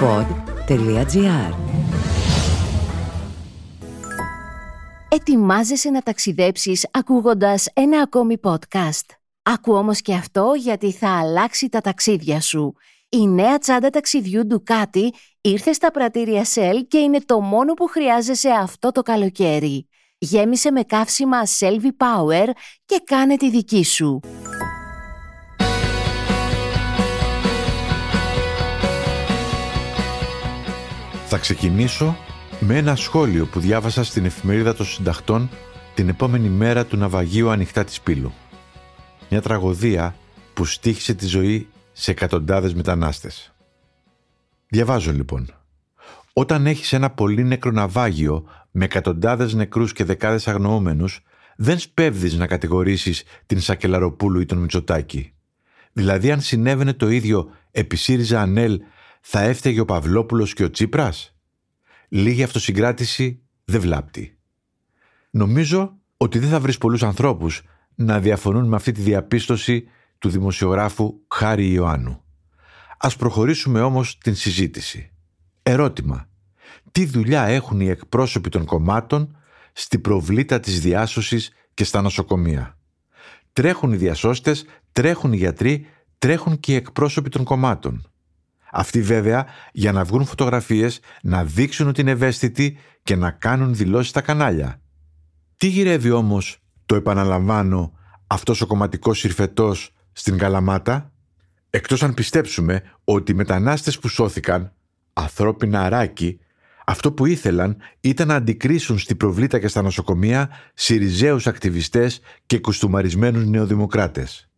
pod.gr Ετοιμάζεσαι να ταξιδέψεις ακούγοντας ένα ακόμη podcast; Άκου όμως και αυτό γιατί θα αλλάξει τα ταξίδια σου. Η νέα τσάντα ταξιδιού Ducati ήρθε στα πρατήρια Shell και είναι το μόνο που χρειάζεσαι αυτό το καλοκαίρι. Γέμισε με καύσιμα Selvi Power και κάνε τη δική σου. Θα ξεκινήσω με ένα σχόλιο που διάβασα στην εφημερίδα των συνταχτών την επόμενη μέρα του ναυαγίου ανοιχτά της Πύλου. Μια τραγωδία που στήχησε τη ζωή σε εκατοντάδες μετανάστες. Διαβάζω λοιπόν. Όταν έχεις ένα πολύ νεκρό ναυάγιο με εκατοντάδες νεκρούς και δεκάδες αγνοούμενους, δεν σπέβδεις να κατηγορήσεις την Σακελαροπούλου ή τον Μητσοτάκη. Δηλαδή αν συνέβαινε το ίδιο επί ΣΥΡΙΖΑ ΑΝΕΛ θα έφταιγε ο Παυλόπουλος και ο Τσίπρας; Λίγη αυτοσυγκράτηση δεν βλάπτει. Νομίζω ότι δεν θα βρεις πολλούς ανθρώπους να διαφωνούν με αυτή τη διαπίστωση του δημοσιογράφου Χάρη Ιωάννου. Ας προχωρήσουμε όμως την συζήτηση. Ερώτημα. Τι δουλειά έχουν οι εκπρόσωποι των κομμάτων στη προβλήτα της διάσωσης και στα νοσοκομεία; Τρέχουν οι διασώστες, τρέχουν οι γιατροί, τρέχουν και οι εκπρόσωποι των κομμάτων. Αυτοί βέβαια για να βγουν φωτογραφίες, να δείξουν ότι είναι ευαίσθητοι και να κάνουν δηλώσεις στα κανάλια. Τι γυρεύει όμως, το επαναλαμβάνω, αυτός ο κομματικός συρφετός στην Καλαμάτα, εκτός αν πιστέψουμε ότι οι μετανάστες που σώθηκαν, ανθρώπινα αράκι, αυτό που ήθελαν ήταν να αντικρίσουν στη προβλήτα και στα νοσοκομεία Σιριζέους ακτιβιστές και κουστούμαρισμένους νεοδημοκράτες.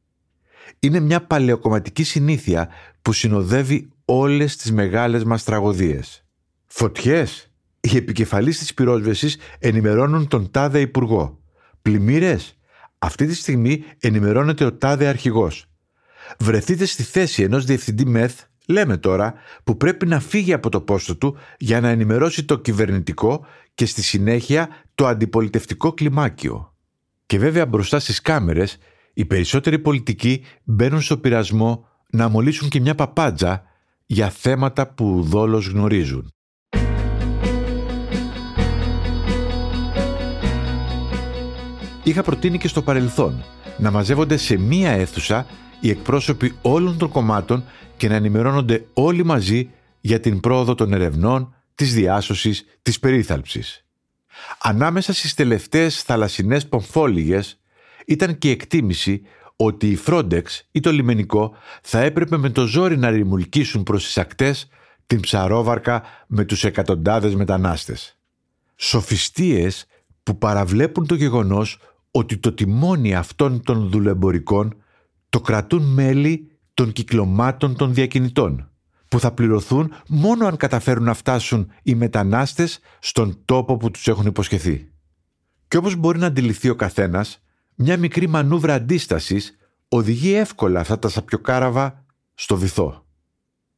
Είναι μια παλαιοκομματική συνήθεια που συνοδεύει όλες τις μεγάλες μας τραγωδίες. Φωτιές. Οι επικεφαλείς της πυρόσβεσης ενημερώνουν τον τάδε υπουργό. Πλημμύρες. Αυτή τη στιγμή ενημερώνεται ο τάδε αρχηγός. Βρεθείτε στη θέση ενός διευθυντή ΜΕΘ, λέμε τώρα, που πρέπει να φύγει από το πόστο του για να ενημερώσει το κυβερνητικό και στη συνέχεια το αντιπολιτευτικό κλιμάκιο. Και βέβαια μπροστά στις κάμερες, οι περισσότεροι πολιτικοί μπαίνουν στο πειρασμό να μολύσουν και μια παπάντζα για θέματα που δόλος γνωρίζουν. Είχα προτείνει και στο παρελθόν να μαζεύονται σε μία αίθουσα οι εκπρόσωποι όλων των κομμάτων και να ενημερώνονται όλοι μαζί για την πρόοδο των ερευνών, της διάσωσης, της περίθαλψης. Ανάμεσα στις τελευταίες θαλασσινές πομφόλιγες ήταν και η εκτίμηση ότι η Frontex ή το λιμενικό θα έπρεπε με το ζόρι να ρημουλκίσουν προς τις ακτές την ψαρόβαρκα με τους εκατοντάδες μετανάστες. Σοφιστίες που παραβλέπουν το γεγονός ότι το τιμόνι αυτών των δουλεμπορικών το κρατούν μέλη των κυκλωμάτων των διακινητών, που θα πληρωθούν μόνο αν καταφέρουν να φτάσουν οι μετανάστες στον τόπο που τους έχουν υποσχεθεί. Και όπως μπορεί να αντιληφθεί ο καθένας, μια μικρή μανούβρα αντίστασης οδηγεί εύκολα αυτά τα σαπιοκάραβα στο βυθό.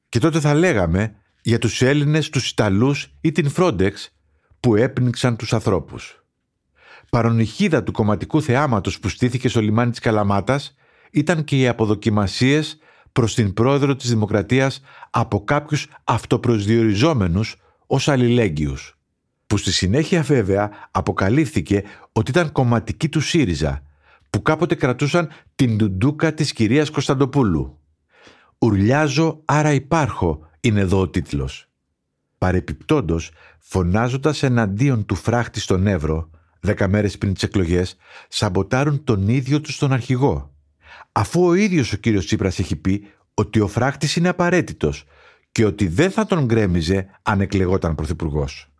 Και τότε θα λέγαμε για τους Έλληνες, τους Ιταλούς ή την Frontex που έπνιξαν τους ανθρώπους. Παρονυχίδα του κομματικού θεάματος που στήθηκε στο λιμάνι της Καλαμάτας ήταν και οι αποδοκιμασίες προς την πρόεδρο της Δημοκρατίας από κάποιους αυτοπροσδιοριζόμενους ως αλληλέγγυους, που στη συνέχεια βέβαια αποκαλύφθηκε ότι ήταν κομματική του ΣΥΡΙΖΑ που κάποτε κρατούσαν την ντουντούκα της κυρίας Κωνσταντοπούλου. «Ουρλιάζω, άρα υπάρχω» είναι εδώ ο τίτλος. Παρεπιπτόντος, φωνάζοντας εναντίον του φράχτη στον Εύρο, δέκα μέρες πριν τις εκλογές, σαμποτάρουν τον ίδιο τους τον αρχηγό. Αφού ο ίδιος ο κύριος Τσίπρας έχει πει ότι ο φράχτης είναι απαραίτητος και ότι δεν θα τον γκρέμιζε αν εκλεγόταν πρωθυπουργός.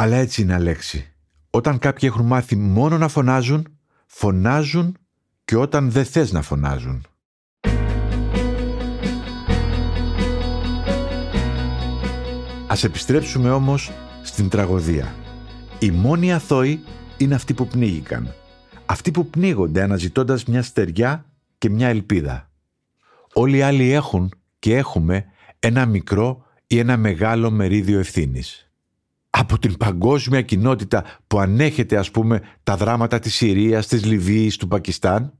Αλλά έτσι είναι Αλέξη. Όταν κάποιοι έχουν μάθει μόνο να φωνάζουν, φωνάζουν και όταν δεν θες να φωνάζουν. Ας επιστρέψουμε όμως στην τραγωδία. Οι μόνοι αθώοι είναι αυτοί που πνίγηκαν. Αυτοί που πνίγονται αναζητώντας μια στεριά και μια ελπίδα. Όλοι οι άλλοι έχουν και έχουμε ένα μικρό ή ένα μεγάλο μερίδιο ευθύνης από την παγκόσμια κοινότητα που ανέχεται ας πούμε τα δράματα της Συρίας, της Λιβύης, του Πακιστάν,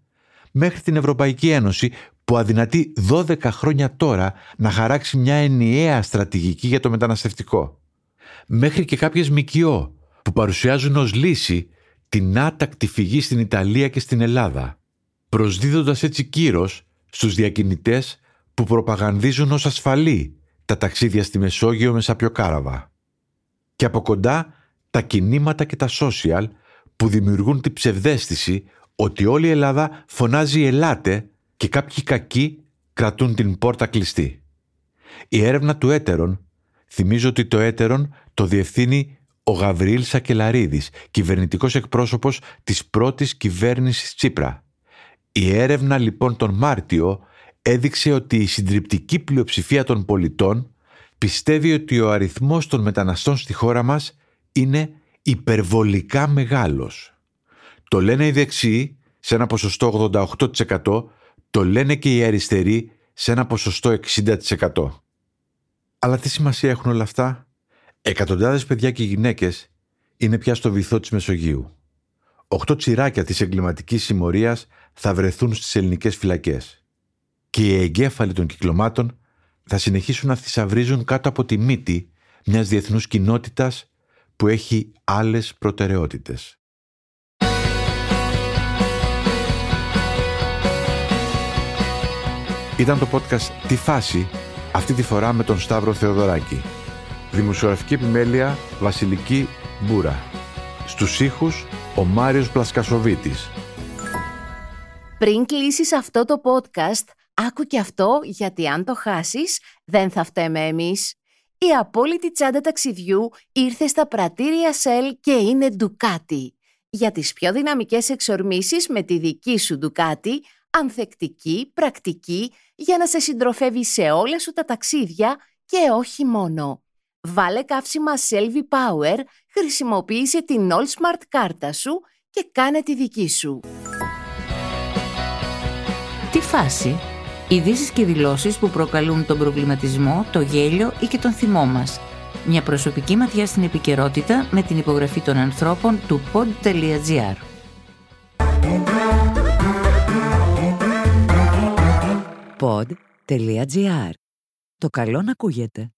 μέχρι την Ευρωπαϊκή Ένωση που αδυνατεί 12 χρόνια τώρα να χαράξει μια ενιαία στρατηγική για το μεταναστευτικό. Μέχρι και κάποιες ΜΚΟ που παρουσιάζουν ως λύση την άτακτη φυγή στην Ιταλία και στην Ελλάδα, προσδίδοντας έτσι κύρος στους διακινητές που προπαγανδίζουν ως ασφαλή τα ταξίδια στη Μεσόγειο με σαπιοκάραβα. Και από κοντά τα κινήματα και τα social που δημιουργούν την ψευδέστηση ότι όλη η Ελλάδα φωνάζει «Ελάτε» και κάποιοι κακοί κρατούν την πόρτα κλειστή. Η έρευνα του έτερον θυμίζω ότι το έτερον το διευθύνει ο Γαβριήλ Σακελαρίδης, κυβερνητικός εκπρόσωπος της πρώτης κυβέρνησης Τσίπρα. Η έρευνα λοιπόν τον Μάρτιο έδειξε ότι η συντριπτική πλειοψηφία των πολιτών πιστεύει ότι ο αριθμός των μεταναστών στη χώρα μας είναι υπερβολικά μεγάλος. Το λένε οι δεξιοί σε ένα ποσοστό 88%, το λένε και οι αριστεροί σε ένα ποσοστό 60%. Αλλά τι σημασία έχουν όλα αυτά; Εκατοντάδες παιδιά και γυναίκες είναι πια στο βυθό της Μεσογείου. Οχτώ τσιράκια της εγκληματικής συμμορίας θα βρεθούν στις ελληνικές φυλακές. Και οι εγκέφαλοι των κυκλωμάτων θα συνεχίσουν να θησαυρίζουν κάτω από τη μύτη μιας διεθνούς κοινότητας που έχει άλλες προτεραιότητες. Ήταν το podcast «Τη φάση» αυτή τη φορά με τον Σταύρο Θεοδωράκη. Δημοσιογραφική επιμέλεια Βασιλική Μπούρα. Στους ήχους ο Μάριος Πλασκασοβίτης. Πριν κλείσεις αυτό το podcast, άκου και αυτό γιατί αν το χάσεις δεν θα φταίμε εμείς. Η απόλυτη τσάντα ταξιδιού ήρθε στα πρατήρια Σελ και είναι ντουκάτι. Για τις πιο δυναμικές εξορμήσεις με τη δική σου ντουκάτι, ανθεκτική, πρακτική, για να σε συντροφεύει σε όλα σου τα ταξίδια και όχι μόνο. Βάλε καύσιμα Selvi Power, χρησιμοποίησε την All Smart κάρτα σου και κάνε τη δική σου. Τι φάση! Ειδήσεις και δηλώσεις που προκαλούν τον προβληματισμό, το γέλιο ή και τον θυμό μας. Μια προσωπική ματιά στην επικαιρότητα με την υπογραφή των ανθρώπων του pod.gr. Pod.gr. Το καλό να ακούγεται.